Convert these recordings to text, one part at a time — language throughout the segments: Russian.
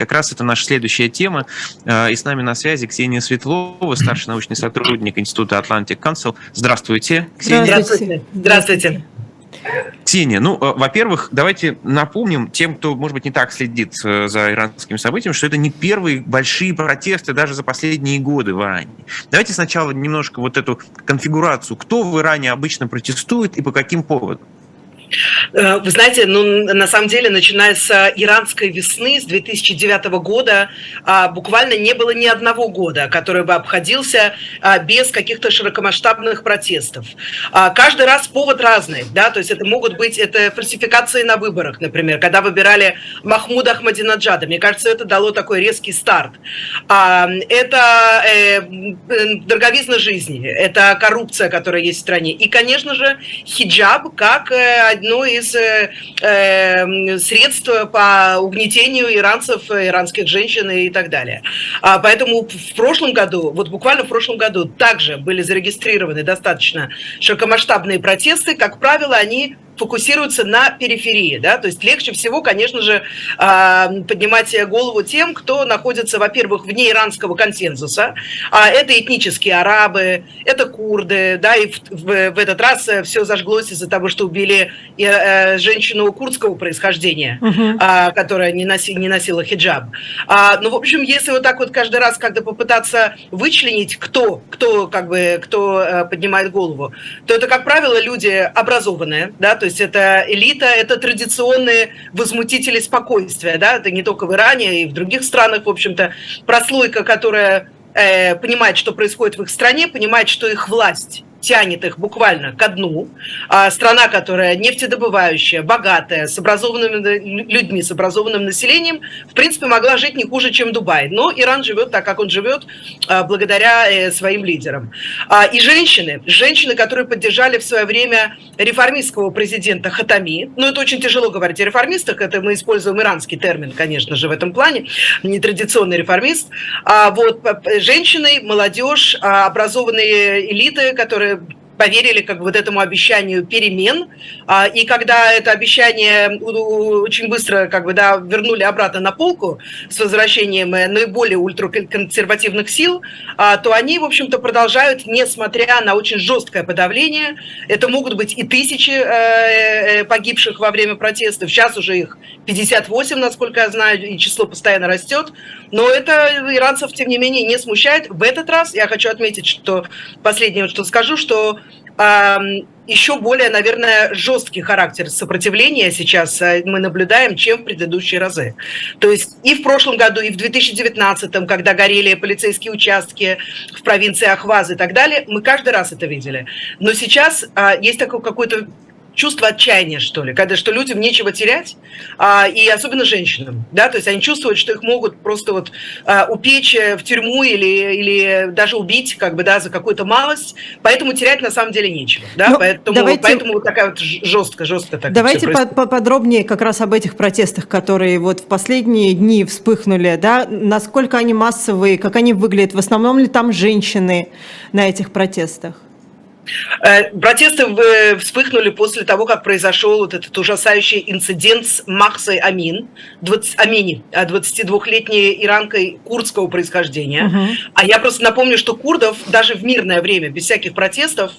Как раз это наша следующая тема. И с нами на связи Ксения Светлова, старший научный сотрудник Института Atlantic Council. Здравствуйте, Ксения. Здравствуйте. Здравствуйте. Ксения, ну, э, во-первых, давайте напомним тем, кто, может быть, не так следит э, за иранскими событиями, что это не первые большие протесты даже за последние годы в Иране. Давайте сначала немножко вот эту конфигурацию, кто в Иране обычно протестует и по каким поводам. Э, вы знаете, ну, на самом деле, начиная с иранской весны, с 2009 года, а, буквально не было ни одного года, который бы обходился а, без каких-то широкомасштабных протестов. А, каждый раз повод разный, да, то есть это могут быть, это фальсификации на выборах, например, когда выбирали Махмуда Ахмадинаджада. Мне кажется, это дало такой резкий старт. Это э, дороговизна жизни, это коррупция, которая есть в стране. И, конечно же, хиджаб как э, одно из э, э, средств по угнетению иранцев, иранских женщин и так далее. А поэтому в прошлом году, вот буквально в прошлом году, также были зарегистрированы достаточно широкомасштабные протесты. Как правило, они фокусируются на периферии, да, то есть легче всего, конечно же, а, поднимать голову тем, кто находится, во-первых, вне иранского консенсуса, а это этнические арабы, это курды, да, и в, в, в этот раз все зажглось из-за того, что убили э, женщину курдского происхождения, а, которая не, носи, не носила хиджаб. А, ну, в общем, если вот так вот каждый раз как-то попытаться вычленить, кто, кто как бы, кто э, поднимает голову, то это, как правило, люди образованные, да, то есть есть это элита, это традиционные возмутители спокойствия, да, это не только в Иране, и в других странах, в общем-то, прослойка, которая э, понимает, что происходит в их стране, понимает, что их власть тянет их буквально ко дну. А страна, которая нефтедобывающая, богатая, с образованными людьми, с образованным населением, в принципе, могла жить не хуже, чем Дубай. Но Иран живет так, как он живет, а, благодаря э, своим лидерам. А, и женщины, женщины, которые поддержали в свое время реформистского президента Хатами, ну, это очень тяжело говорить о реформистах, это мы используем иранский термин, конечно же, в этом плане, нетрадиционный реформист. А вот женщины, молодежь, образованные элиты, которые disturbed поверили как бы вот этому обещанию перемен, а, и когда это обещание очень быстро как бы, да, вернули обратно на полку с возвращением э, наиболее ультраконсервативных сил, а, то они, в общем-то, продолжают, несмотря на очень жесткое подавление, это могут быть и тысячи э, э, погибших во время протестов, сейчас уже их 58, насколько я знаю, и число постоянно растет, но это иранцев, тем не менее, не смущает. В этот раз я хочу отметить, что последнее, что скажу, что еще более, наверное, жесткий характер сопротивления сейчас э, мы наблюдаем, чем в предыдущие разы. То есть и в прошлом году, и в 2019, когда горели полицейские участки в провинции Ахваз и так далее, мы каждый раз это видели. Но сейчас а, есть такой какой-то чувство отчаяния, что ли, когда что людям нечего терять, а, и особенно женщинам, да, то есть они чувствуют, что их могут просто вот а, упечь э, в тюрьму или, или даже убить, как бы, да, за какую-то малость, поэтому терять на самом деле нечего, да, ну, поэтому, давайте, поэтому вот такая вот жестко, жестко так Давайте подробнее как раз об этих протестах, которые вот в последние дни вспыхнули, да, насколько они массовые, как они выглядят, в основном ли там женщины на этих протестах? Э, протесты вспыхнули после того, как произошел вот этот ужасающий инцидент с Махсой Амин, 20, Амини, 22-летней э, иранкой курдского происхождения. Угу. А я просто напомню, что курдов даже в мирное время, без всяких протестов,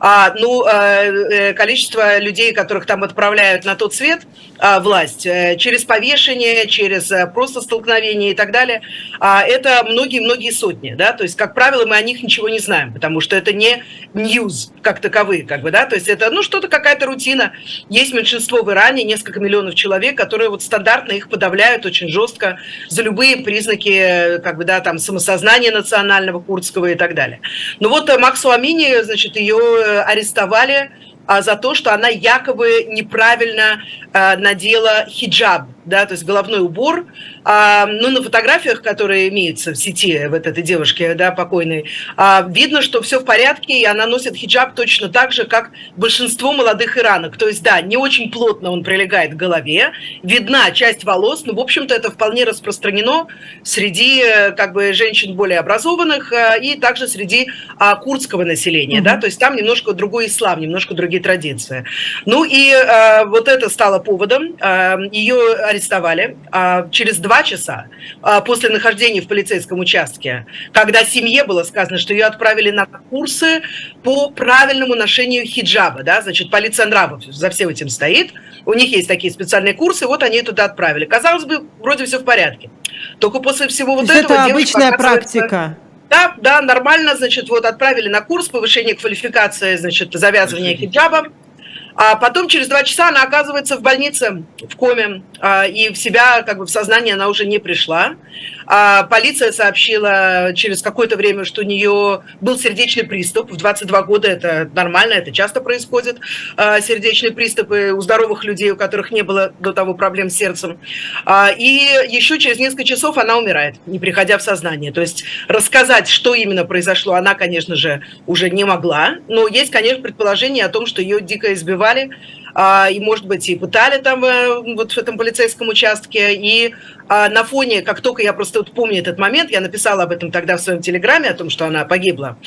а, ну, э, количество людей, которых там отправляют на тот свет, а, власть, через повешение, через просто столкновение и так далее, а, это многие-многие сотни. Да? То есть, как правило, мы о них ничего не знаем, потому что это не news как таковые, как бы, да, то есть это, ну, что-то, какая-то рутина. Есть меньшинство в Иране, несколько миллионов человек, которые вот стандартно их подавляют очень жестко за любые признаки, как бы, да, там, самосознания национального, курдского и так далее. Ну вот э, Максу Амини, значит, ее э, арестовали а, за то, что она якобы неправильно надела хиджаб, да, то есть головной убор. А, ну, на фотографиях, которые имеются в сети вот этой девушки, да, покойной, а, видно, что все в порядке, и она носит хиджаб точно так же, как большинство молодых иранок. То есть, да, не очень плотно он прилегает к голове, видна часть волос, но, в общем-то, это вполне распространено среди, как бы, женщин более образованных а, и также среди а, курдского населения, mm-hmm. да, то есть там немножко другой ислам, немножко другие традиции. Ну и а, вот это стало поводом. А, ее арестовали а, через два часа а, после нахождения в полицейском участке, когда семье было сказано, что ее отправили на курсы по правильному ношению хиджаба, да, значит, полиция нравов за всем этим стоит, у них есть такие специальные курсы, вот они туда отправили. Казалось бы, вроде все в порядке. Только после всего вот этого... Это обычная практика. Да, да, нормально, значит, вот отправили на курс повышения квалификации, значит, завязывания хиджаба. А потом через два часа она оказывается в больнице, в коме, а, и в себя, как бы в сознание она уже не пришла. А полиция сообщила через какое-то время, что у нее был сердечный приступ. В 22 года это нормально, это часто происходит. А, сердечные приступы у здоровых людей, у которых не было до того проблем с сердцем. А, и еще через несколько часов она умирает, не приходя в сознание. То есть рассказать, что именно произошло, она, конечно же, уже не могла. Но есть, конечно, предположение о том, что ее дико избивали а, и, может быть, и пытали там э, вот в этом полицейском участке. И а, на фоне, как только я просто вот помню этот момент, я написала об этом тогда в своем телеграме, о том, что она погибла,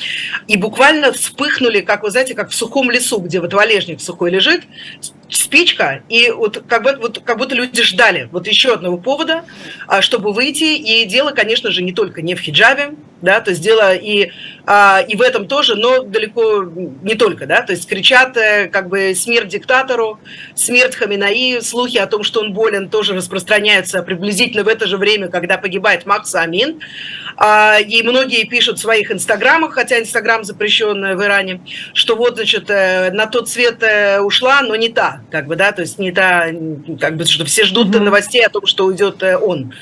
и буквально вспыхнули, как вы знаете, как в сухом лесу, где вот валежник сухой лежит, спичка, и вот как, бы, вот как будто люди ждали вот еще одного повода, а, чтобы выйти. И дело, конечно же, не только не в хиджабе, да, то есть дело и, а, и в этом тоже, но далеко не только, да, то есть кричат э, как бы смерть диктатору, смерть Хаминаи, слухи о том, что он болен, тоже распространяются приблизительно в это же время, когда погибает Макс Амин, а, и многие пишут в своих инстаграмах, хотя инстаграм запрещен в Иране, что вот, значит, э, на тот свет э, ушла, но не та, как бы, да, то есть не та, как бы, что все ждут новостей о том, что уйдет он,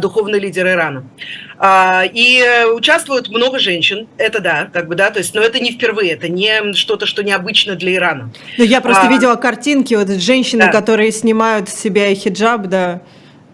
духовный лидер Ирана. А, и участвуют много женщин, это да, как бы, да, то есть, но это не впервые, это не что-то, что необычно для Ирана. Ну, я просто а, видела картинки, вот женщины, да. которые снимают с себя хиджаб, да.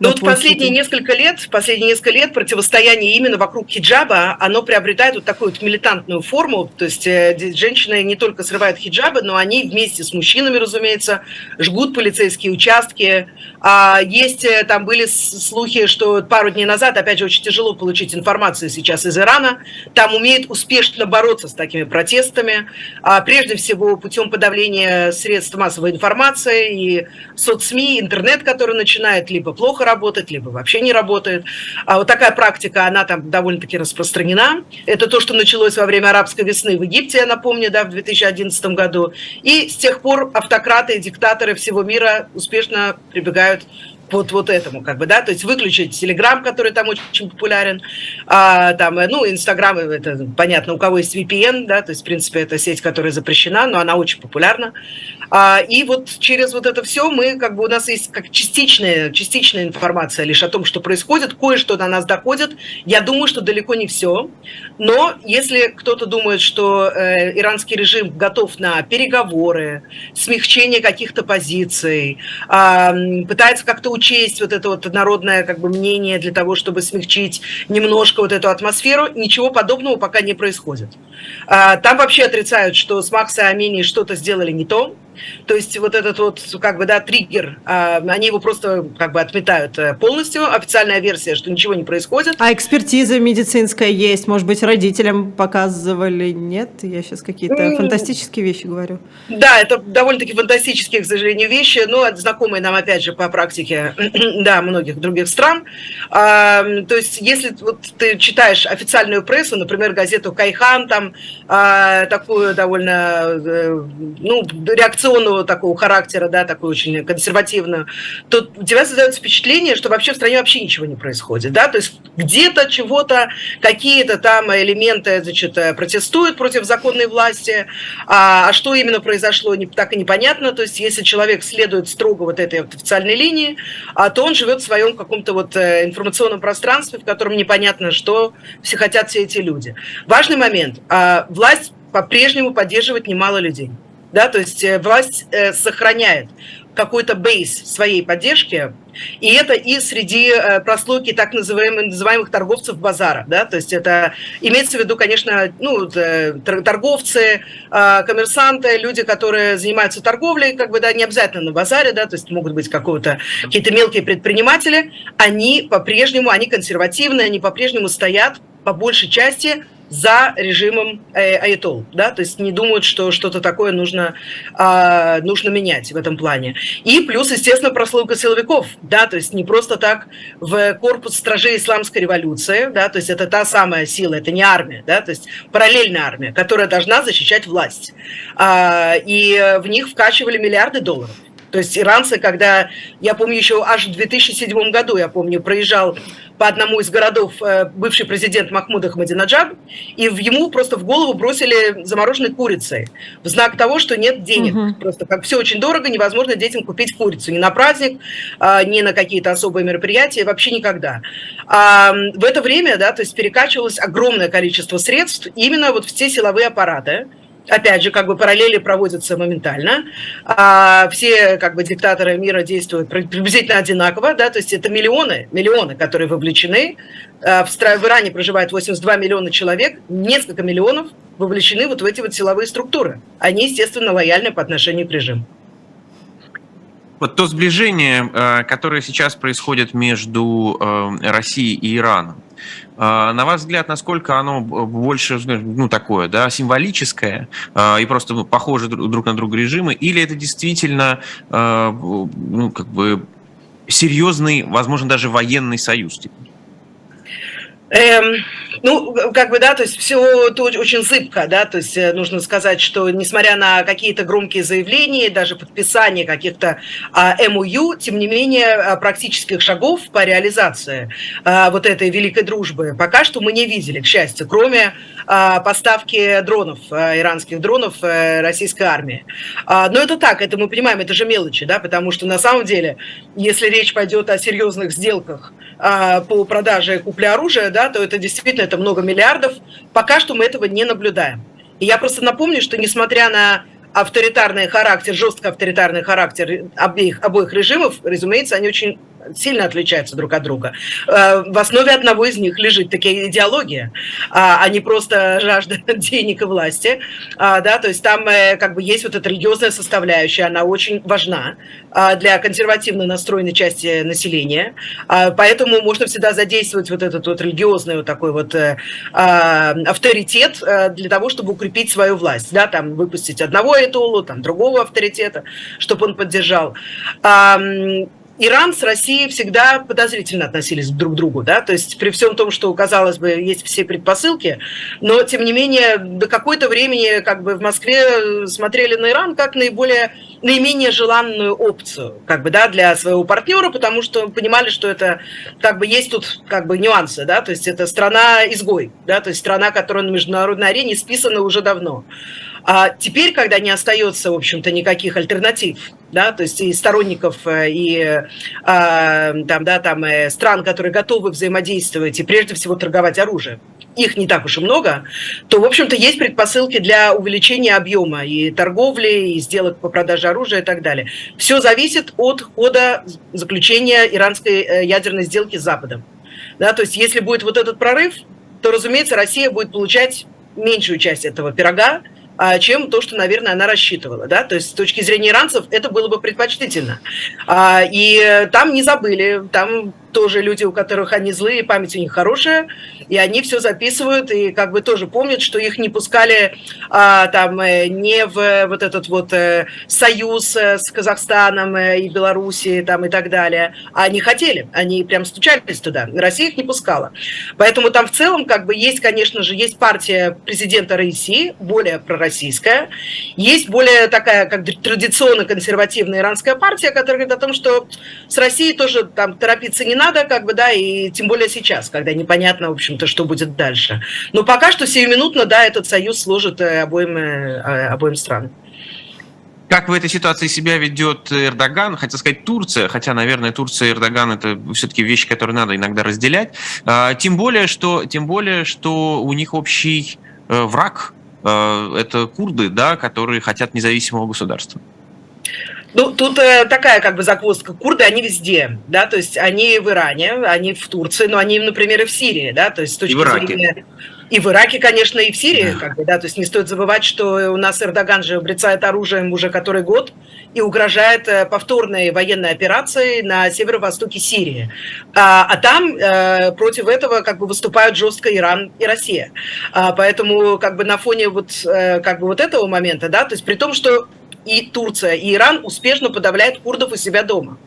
Ну вот последние несколько лет, последние несколько лет противостояние именно вокруг хиджаба, оно приобретает вот такую вот милитантную форму, то есть э, женщины не только срывают хиджабы, но они вместе с мужчинами, разумеется, жгут полицейские участки. А есть, э, там были слухи, что пару дней назад, опять же, очень тяжело получить информацию сейчас из Ирана, там умеют успешно бороться с такими протестами, а прежде всего путем подавления средств массовой информации и соцсми, интернет, который начинает либо плохо работать, либо вообще не работает. А вот такая практика, она там довольно-таки распространена. Это то, что началось во время арабской весны в Египте, я напомню, да, в 2011 году. И с тех пор автократы и диктаторы всего мира успешно прибегают вот, вот этому, как бы, да, то есть выключить Телеграм, который там очень популярен, а, там, ну, Инстаграм, это понятно, у кого есть VPN, да, то есть, в принципе, это сеть, которая запрещена, но она очень популярна, и вот через вот это все мы, как бы, у нас есть как частичная, частичная информация лишь о том, что происходит, кое-что до нас доходит, я думаю, что далеко не все, но если кто-то думает, что э, иранский режим готов на переговоры, смягчение каких-то позиций, э, пытается как-то учесть вот это вот народное как бы мнение для того, чтобы смягчить немножко вот эту атмосферу, ничего подобного пока не происходит. А, там вообще отрицают, что с Макса и Амини что-то сделали не то, то есть вот этот вот, как бы, да, триггер, а, они его просто как бы отметают э, полностью. Официальная версия, что ничего не происходит. А экспертиза медицинская есть? Может быть, родителям показывали? Нет? Я сейчас какие-то mm. фантастические вещи говорю. Да, это довольно-таки фантастические, к сожалению, вещи, но знакомые нам, опять же, по практике, да, многих других стран. А, то есть если вот ты читаешь официальную прессу, например, газету «Кайхан», там а, такую довольно, э, ну, реакцию реакционного такого характера, да, такой очень консервативную, то у тебя создается впечатление, что вообще в стране вообще ничего не происходит, да, то есть где-то чего-то, какие-то там элементы, значит, протестуют против законной власти, а, а что именно произошло, не, так и непонятно, то есть если человек следует строго вот этой вот официальной линии, а, то он живет в своем каком-то вот э, информационном пространстве, в котором непонятно, что все хотят все эти люди. Важный момент. А, власть по-прежнему поддерживает немало людей да, то есть э, власть э, сохраняет какой-то бейс своей поддержки, и это и среди э, прослойки так называемых, называемых торговцев базара, да, то есть это имеется в виду, конечно, ну, торговцы, коммерсанты, люди, которые занимаются торговлей, как бы, да, не обязательно на базаре, да, то есть могут быть какого-то, какие-то мелкие предприниматели, они по-прежнему, они консервативные, они по-прежнему стоят по большей части за режимом э, Аятол, да, то есть не думают, что что-то такое нужно, э, нужно менять в этом плане. И плюс, естественно, прослойка силовиков, да, то есть не просто так в корпус стражей исламской революции, да, то есть это та самая сила, это не армия, да, то есть параллельная армия, которая должна защищать власть. Э, и в них вкачивали миллиарды долларов. То есть иранцы, когда, я помню, еще аж в 2007 году, я помню, проезжал по одному из городов э, бывший президент Махмуд Ахмадинаджаб, и ему просто в голову бросили замороженной курицей в знак того, что нет денег. Угу. Просто как все очень дорого, невозможно детям купить курицу. Ни на праздник, а, ни на какие-то особые мероприятия, вообще никогда. А в это время, да, то есть перекачивалось огромное количество средств именно вот в те силовые аппараты, опять же, как бы параллели проводятся моментально. А все как бы диктаторы мира действуют приблизительно одинаково, да, то есть это миллионы, миллионы, которые вовлечены. А, в, в Иране проживает 82 миллиона человек, несколько миллионов вовлечены вот в эти вот силовые структуры. Они, естественно, лояльны по отношению к режиму. Вот то сближение, э, которое сейчас происходит между э, Россией и Ираном, на ваш взгляд, насколько оно больше, ну, такое, да, символическое а, и просто похоже друг на друга режимы, или это действительно, а, ну, как бы серьезный, возможно, даже военный союз? Типа? Эм, ну, как бы, да, то есть все это очень зыбко, да, то есть э, нужно сказать, что несмотря на какие-то громкие заявления, даже подписание каких-то а, МУЮ, тем не менее а, практических шагов по реализации а, вот этой великой дружбы пока что мы не видели, к счастью, кроме а, поставки дронов, а, иранских дронов а, российской армии. А, но это так, это мы понимаем, это же мелочи, да, потому что на самом деле, если речь пойдет о серьезных сделках а, по продаже и купле оружия, да, то это действительно это много миллиардов. Пока что мы этого не наблюдаем. И я просто напомню, что несмотря на авторитарный характер, жестко авторитарный характер обеих, обоих режимов, разумеется, они очень сильно отличаются друг от друга. Э, в основе одного из них лежит такая идеология, а не просто жажда денег и власти. А, да, то есть там э, как бы есть вот эта религиозная составляющая, она очень важна а, для консервативно настроенной части населения. А, поэтому можно всегда задействовать вот этот вот религиозный вот такой вот э, авторитет для того, чтобы укрепить свою власть. Да, там выпустить одного этолу, там другого авторитета, чтобы он поддержал. Иран с Россией всегда подозрительно относились друг к другу, да, то есть при всем том, что, казалось бы, есть все предпосылки, но, тем не менее, до какой-то времени как бы в Москве смотрели на Иран как наиболее, наименее желанную опцию, как бы, да, для своего партнера, потому что понимали, что это, как бы, есть тут, как бы, нюансы, да, то есть это страна-изгой, да, то есть страна, которая на международной арене списана уже давно. А теперь, когда не остается, в общем-то, никаких альтернатив, да, то есть и сторонников, э, и а, там, да, там, э, стран, которые готовы взаимодействовать и прежде всего торговать оружием, их не так уж и много, то, в общем-то, есть предпосылки для увеличения объема и торговли, и сделок по продаже оружия и так далее. Все зависит от хода заключения иранской э, ядерной сделки с Западом. Да, то есть если будет вот этот прорыв, то, разумеется, Россия будет получать меньшую часть этого пирога, чем то, что, наверное, она рассчитывала. Да? То есть с точки зрения иранцев это было бы предпочтительно. А, и там не забыли, там тоже люди, у которых они злые, память у них хорошая, и они все записывают, и как бы тоже помнят, что их не пускали а, там э, не в вот этот вот э, союз э, с Казахстаном и Белоруссией там и так далее, а они хотели, они прям стучались туда, Россия их не пускала. Поэтому там в целом как бы есть, конечно же, есть партия президента России, более пророссийская, есть более такая как традиционно консервативная иранская партия, которая говорит о том, что с Россией тоже там торопиться не надо, надо, как бы, да, и тем более сейчас, когда непонятно, в общем-то, что будет дальше. Но пока что сиюминутно, да, этот союз служит э, обоим, э, обоим странам. Как в этой ситуации себя ведет Эрдоган, хотел сказать Турция, хотя, наверное, Турция и Эрдоган это все-таки вещи, которые надо иногда разделять. А, тем более, что, тем более, что у них общий э, враг, это курды, да, которые хотят независимого государства. Ну, тут э, такая как бы загвоздка. Курды, они везде, да, то есть они в Иране, они в Турции, но они, например, и в Сирии, да, то есть с точки и в Ираке. зрения... И в Ираке, конечно, и в Сирии, да. как бы, да, то есть не стоит забывать, что у нас Эрдоган же брецает оружием уже который год и угрожает э, повторной военной операцией на северо-востоке Сирии. А, а там э, против этого как бы выступают жестко Иран и Россия. А, поэтому как бы на фоне вот э, как бы вот этого момента, да, то есть при том, что и Турция, и Иран успешно подавляют курдов у себя дома.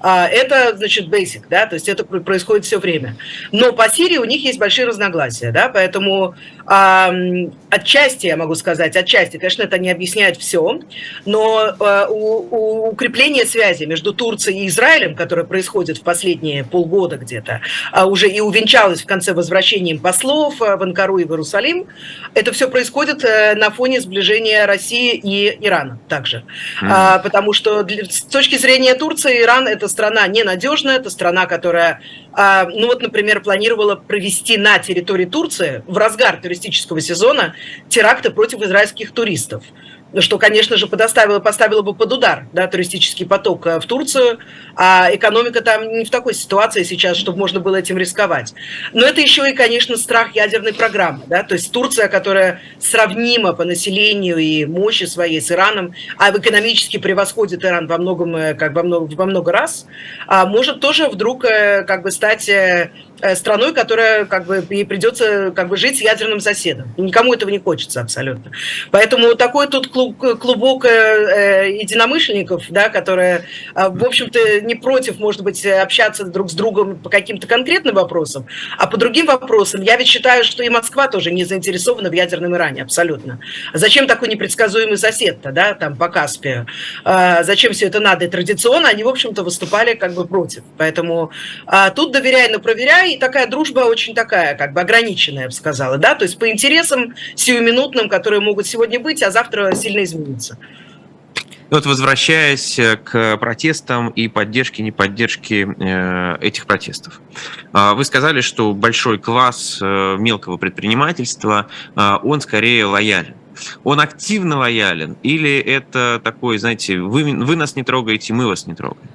А, это, значит, basic, да, то есть это происходит все время. Но по Сирии у них есть большие разногласия, да, поэтому отчасти, я могу сказать, отчасти, конечно, это не объясняет все, но а, у, у укрепление связи между Турцией и Израилем, которое происходит в последние полгода где-то, а, уже и увенчалось в конце возвращением послов в Анкару и в Иерусалим, это все происходит э, на фоне сближения России и Ирана также. Mm. Потому что для, с точки зрения Турции, Иран – это страна ненадежная, это страна, которая, а, ну вот, например, планировала провести на территории Турции в разгар туристического сезона теракты против израильских туристов что, конечно же, подоставило, поставило бы под удар да, туристический поток э, в Турцию, а экономика там не в такой ситуации сейчас, чтобы можно было этим рисковать. Но это еще и, конечно, страх ядерной программы. Да? То есть Турция, которая сравнима по населению и мощи своей с Ираном, а экономически превосходит Иран во, многом, э, как во, много, во много раз, а может тоже вдруг э, как бы стать страной, которая как бы ей придется как бы жить с ядерным соседом. Никому этого не хочется абсолютно. Поэтому такой тут клуб, клубок э, единомышленников, да, которые, э, в общем-то, не против, может быть, общаться друг с другом по каким-то конкретным вопросам, а по другим вопросам. Я ведь считаю, что и Москва тоже не заинтересована в ядерном Иране, абсолютно. Зачем такой непредсказуемый сосед-то, да, там, по Каспию? Э, зачем все это надо? И традиционно они, в общем-то, выступали как бы против. Поэтому э, тут доверяй, но проверяй, и такая дружба очень такая, как бы ограниченная, я бы сказала, да, то есть по интересам сиюминутным, которые могут сегодня быть, а завтра сильно измениться. Вот возвращаясь э, к протестам и поддержке, неподдержке э, этих протестов. А, вы сказали, что большой класс э, мелкого предпринимательства, он скорее лоялен. Он активно лоялен или это такой, знаете, вы, вы нас не трогаете, мы вас не трогаем?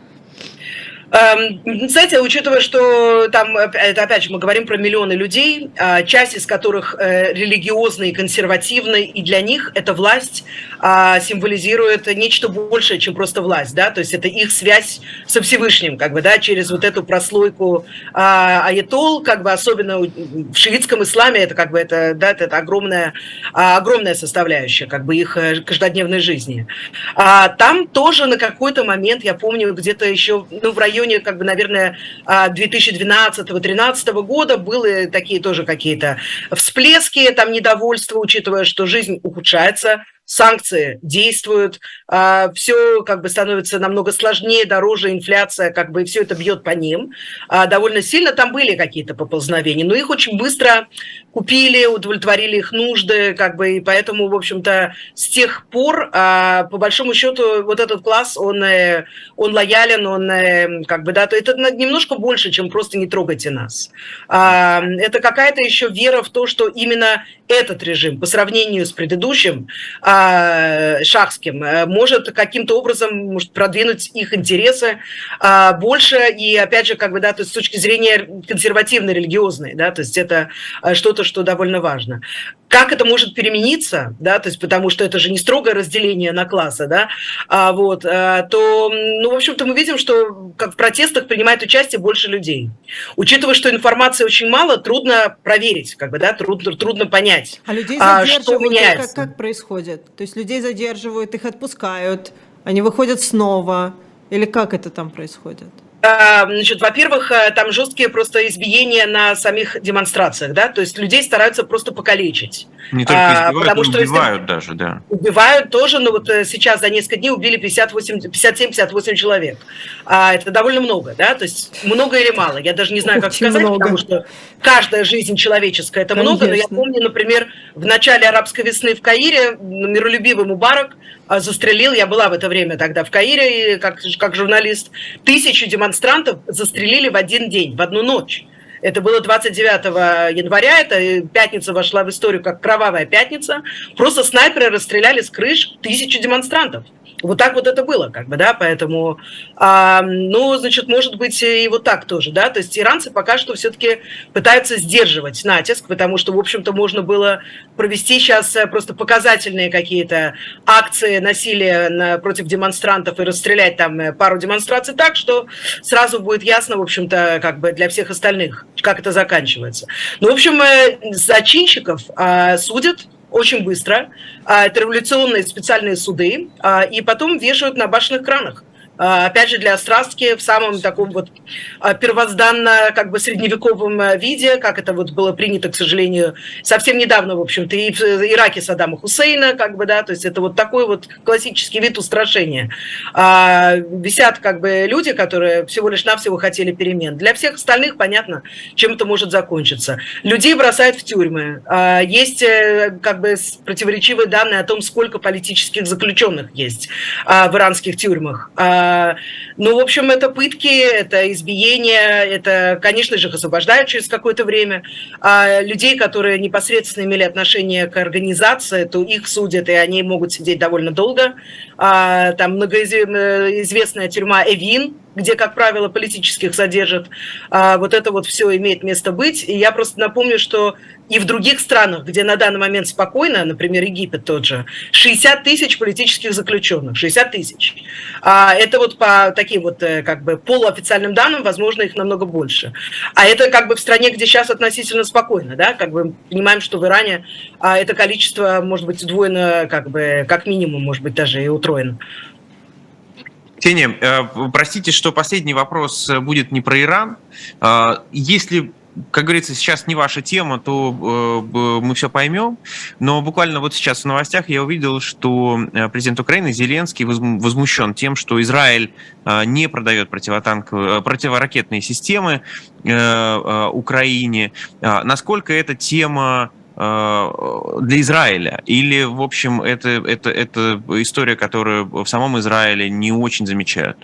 Эм, знаете, учитывая, что там, это опять же, мы говорим про миллионы людей, а, часть из которых э, религиозные, консервативные, и для них эта власть а, символизирует нечто большее, чем просто власть, да, то есть это их связь со Всевышним, как бы, да, через вот эту прослойку а, аятол, как бы, особенно в шиитском исламе, это как бы, это, да, это огромная, огромная составляющая, как бы, их э, каждодневной жизни. Там тоже на какой-то момент, я помню, где-то еще, ну, в районе районе, как бы, наверное, 2012-2013 а, года были такие тоже какие-то всплески, там недовольства, учитывая, что жизнь ухудшается, санкции действуют, а, все как бы становится намного сложнее, дороже, инфляция, как бы все это бьет по ним. А, довольно сильно там были какие-то поползновения, но их очень быстро купили, удовлетворили их нужды, как бы, и поэтому, в общем-то, с тех пор, а, по большому счету, вот этот класс, он, э, он лоялен, он, э, как бы, да, то это немножко больше, чем просто не трогайте нас. Это какая-то еще вера в то, что именно этот режим по сравнению с предыдущим, Э, шахским, э, может каким-то образом может продвинуть их интересы а, больше и опять же как бы да то есть с точки зрения консервативной религиозной да то есть это э, что-то что довольно важно как это может перемениться, да, то есть потому что это же не строгое разделение на классы, да, а, вот, а, то, ну, в общем-то, мы видим, что как в протестах принимает участие больше людей. Учитывая, что информации очень мало, трудно проверить, как бы, да, трудно, трудно понять, а людей а, что меняется. Как, как происходит? То есть людей задерживают, их отпускают, они выходят снова, или как это там происходит? А, значит, во-первых, э, там жесткие просто избиения на самих демонстрациях, да, то есть людей стараются просто покалечить. Не только а, избивают, потому что убивают если... даже, да. Убивают тоже, но вот э, сейчас за несколько дней убили 57-58 человек. А, это довольно много, да, то есть много или мало, я даже не знаю, как Очень сказать, много. потому что каждая жизнь человеческая – это Конечно. много, но я помню, например, в начале арабской весны в Каире миролюбивый Мубарак а, застрелил, я была в это время тогда в Каире, как, как журналист, тысячу демонстрантов застрелили в один день, в одну ночь. Это было 29 января, эта пятница вошла в историю как кровавая пятница. Просто снайперы расстреляли с крыш тысячу демонстрантов Вот так вот это было, как бы, да, поэтому, а, ну, значит, может быть и вот так тоже, да, то есть иранцы пока что все-таки пытаются сдерживать натиск, потому что, в общем-то, можно было провести сейчас э, просто показательные какие-то акции насилия на, против демонстрантов и расстрелять там э, пару демонстраций так, что сразу будет ясно, в общем-то, как бы для всех остальных, как это заканчивается. Ну, в общем, э, зачинщиков а, судят очень быстро. А, это революционные специальные суды, а, и потом вешают на башенных кранах. А, опять же, для Острастки в самом таком вот а, первозданно как бы средневековом а, виде, как это вот было принято, к сожалению, совсем недавно, в общем-то, и в Ираке Саддама Хусейна, как бы, да, то есть это вот такой вот классический вид устрашения. А, висят как бы люди, которые всего лишь навсего хотели перемен. Для всех остальных понятно, чем это может закончиться. Людей бросают в тюрьмы. Есть э, как бы противоречивые данные о том, сколько политических заключенных есть в иранских тюрьмах. Ну, в общем, это пытки, это избиение, это, конечно же, их освобождают через какое-то время. А людей, которые непосредственно имели отношение к организации, то их судят, и они могут сидеть довольно долго. А, там многоизвестная тюрьма Эвин, где, как правило, политических содержат. А, вот это вот все имеет место быть. И я просто напомню, что и в других странах, где на данный момент спокойно, например, Египет тот же, 60 тысяч политических заключенных, 60 тысяч. А это вот по таким вот э, как бы полуофициальным данным, возможно, их намного больше. А это как бы в стране, где сейчас относительно спокойно, да, как бы понимаем, что в Иране а, это количество может быть удвоено, как бы, как минимум, может быть, даже и утроено. Ксения, э, простите, что последний вопрос будет не про Иран. Э, если как говорится, сейчас не ваша тема, то э, мы все поймем. Но буквально вот сейчас в новостях я увидел, что президент Украины Зеленский возмущен тем, что Израиль не продает противотанковые, противоракетные системы Украине. Насколько эта тема Э, для Израиля? Или, в общем, это, это, это история, которую в самом Израиле не очень замечают?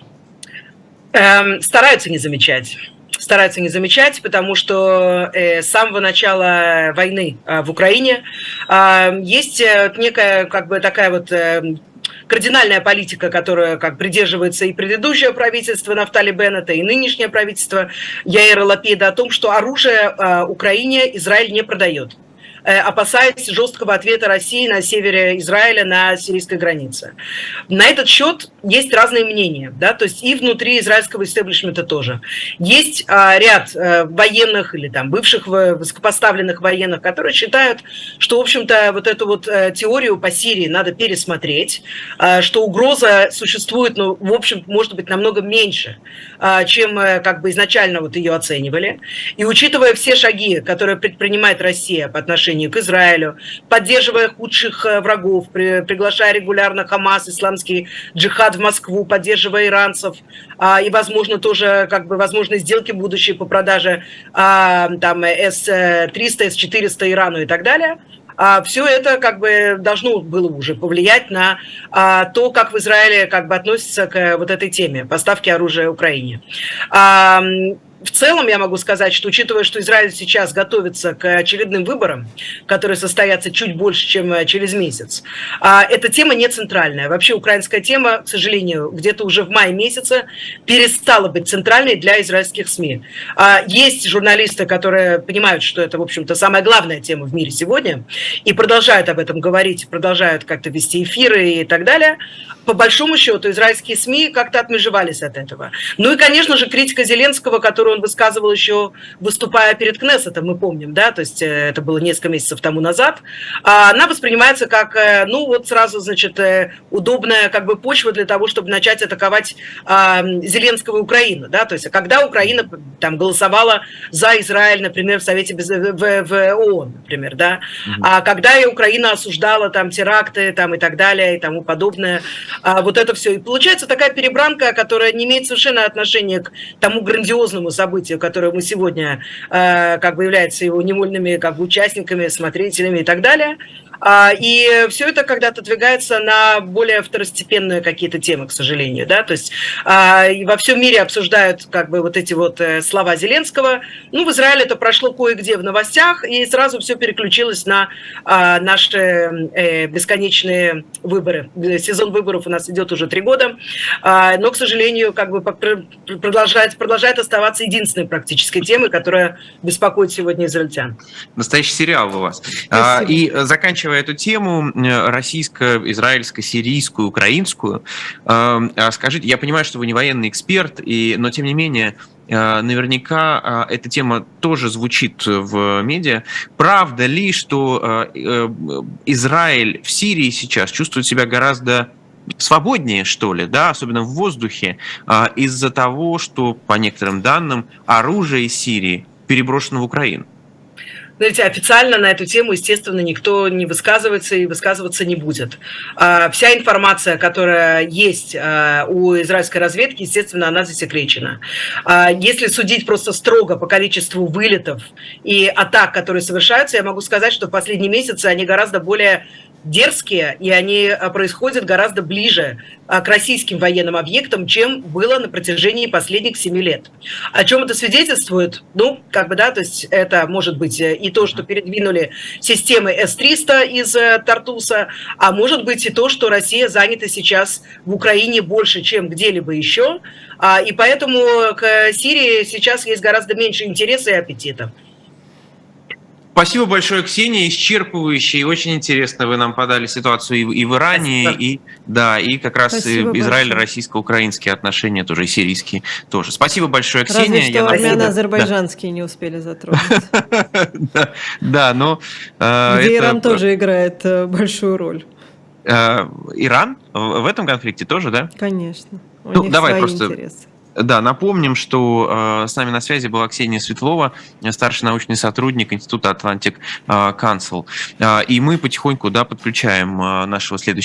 Эм, стараются не замечать стараются не замечать, потому что э, с самого начала войны э, в Украине э, есть э, некая как бы такая вот э, кардинальная политика, которая как придерживается и предыдущее правительство Нафтали Беннета, и нынешнее правительство Яэра Лапида о том, что оружие э, Украине Израиль не продает. Э, опасаясь жесткого ответа России на севере Израиля на сирийской границе. На этот счет есть разные мнения, да, то есть и внутри израильского истеблишмента тоже. Есть а, ряд а, военных или там бывших высокопоставленных военных, которые считают, что, в общем-то, вот эту вот а, теорию по Сирии надо пересмотреть, а, что угроза существует, ну, в общем, может быть, намного меньше, а, чем как бы изначально вот ее оценивали. И учитывая все шаги, которые предпринимает Россия по отношению отношению к Израилю, поддерживая худших э, врагов, при, приглашая регулярно Хамас, исламский джихад в Москву, поддерживая иранцев, а, и, возможно, тоже, как бы, возможно, сделки будущие по продаже а, там С-300, С-400 Ирану и так далее – а, все это как бы должно было уже повлиять на а, то, как в Израиле как бы относятся к вот этой теме поставки оружия Украине. А, в целом я могу сказать, что учитывая, что Израиль сейчас готовится к очередным выборам, которые состоятся чуть больше, чем э, через месяц, а, эта тема не центральная. Вообще украинская тема, к сожалению, где-то уже в мае месяце перестала быть центральной для израильских СМИ. А, есть журналисты, которые понимают, что это, в общем-то, самая главная тема в мире сегодня, и продолжают об этом говорить, продолжают как-то вести эфиры и так далее. По большому счету, израильские СМИ как-то отмежевались от этого. Ну и, конечно же, критика Зеленского, которую он высказывал еще, выступая перед Кнессетом, мы помним, да, то есть э, это было несколько месяцев тому назад, а она воспринимается как, э, ну, вот сразу, значит, э, удобная как бы почва для того, чтобы начать атаковать а, Зеленского и Украину, да, то есть когда Украина там голосовала за Израиль, например, в Совете без, в, в ООН, например, да, mm-hmm. а когда и Украина осуждала там теракты там и так далее и тому подобное, а, вот это все. И получается такая перебранка, которая не имеет совершенно отношения к тому грандиозному событию, которое мы сегодня э, как бы является его невольными как бы участниками, смотрителями и так далее. А, и все это когда-то двигается на более второстепенные какие-то темы, к сожалению, да, то есть а, во всем мире обсуждают как бы вот эти вот э, слова Зеленского. Ну, в Израиле это прошло кое-где в новостях, и сразу все переключилось на а, наши э, бесконечные выборы. Сезон выборов у нас идет уже три года, но, к сожалению, как бы продолжает, продолжает оставаться единственной практической темой, которая беспокоит сегодня израильтян. Настоящий сериал у вас. Спасибо. И заканчивая заканчивая эту тему э, российско-израильско-сирийскую, украинскую, э, а скажите, я понимаю, что вы не военный эксперт, и, но тем не менее, э, наверняка эта тема тоже звучит в медиа. Правда ли, что Израиль в Сирии сейчас чувствует себя гораздо свободнее, что ли, да, особенно в воздухе, из-за того, что, по некоторым данным, оружие из Сирии переброшено в Украину? Знаете, официально на эту тему, естественно, никто не высказывается и высказываться не будет. А, вся информация, которая есть а, у израильской разведки, естественно, она засекречена. А, если судить просто строго по количеству вылетов и атак, которые совершаются, я могу сказать, что в последние месяцы они гораздо более дерзкие, и они происходят гораздо ближе к российским военным объектам, чем было на протяжении последних семи лет. О чем это свидетельствует? Ну, как бы, да, то есть это может быть э, и то, что передвинули системы С-300 из э, Тартуса, а может быть и то, что Россия занята сейчас в Украине больше, чем где-либо еще, а, и поэтому к Сирии сейчас есть гораздо меньше интереса и аппетита. Спасибо большое, Ксения, исчерпывающе и очень интересно вы нам подали ситуацию и, и в Иране, Спасибо. и да, и как раз Израиль-российско-украинские отношения тоже, и сирийские тоже. Спасибо большое, Ксения. Разве что армяно-азербайджанские не успели затронуть. Да, но... Э, Где Иран тоже играет э, большую роль. Э, Иран в этом конфликте тоже, да? Конечно. Ну, давай просто да, напомним, что э, с нами на связи была Ксения Светлова, старший научный сотрудник Института Atlantic э, Council. Э, и мы потихоньку да, подключаем э, нашего следующего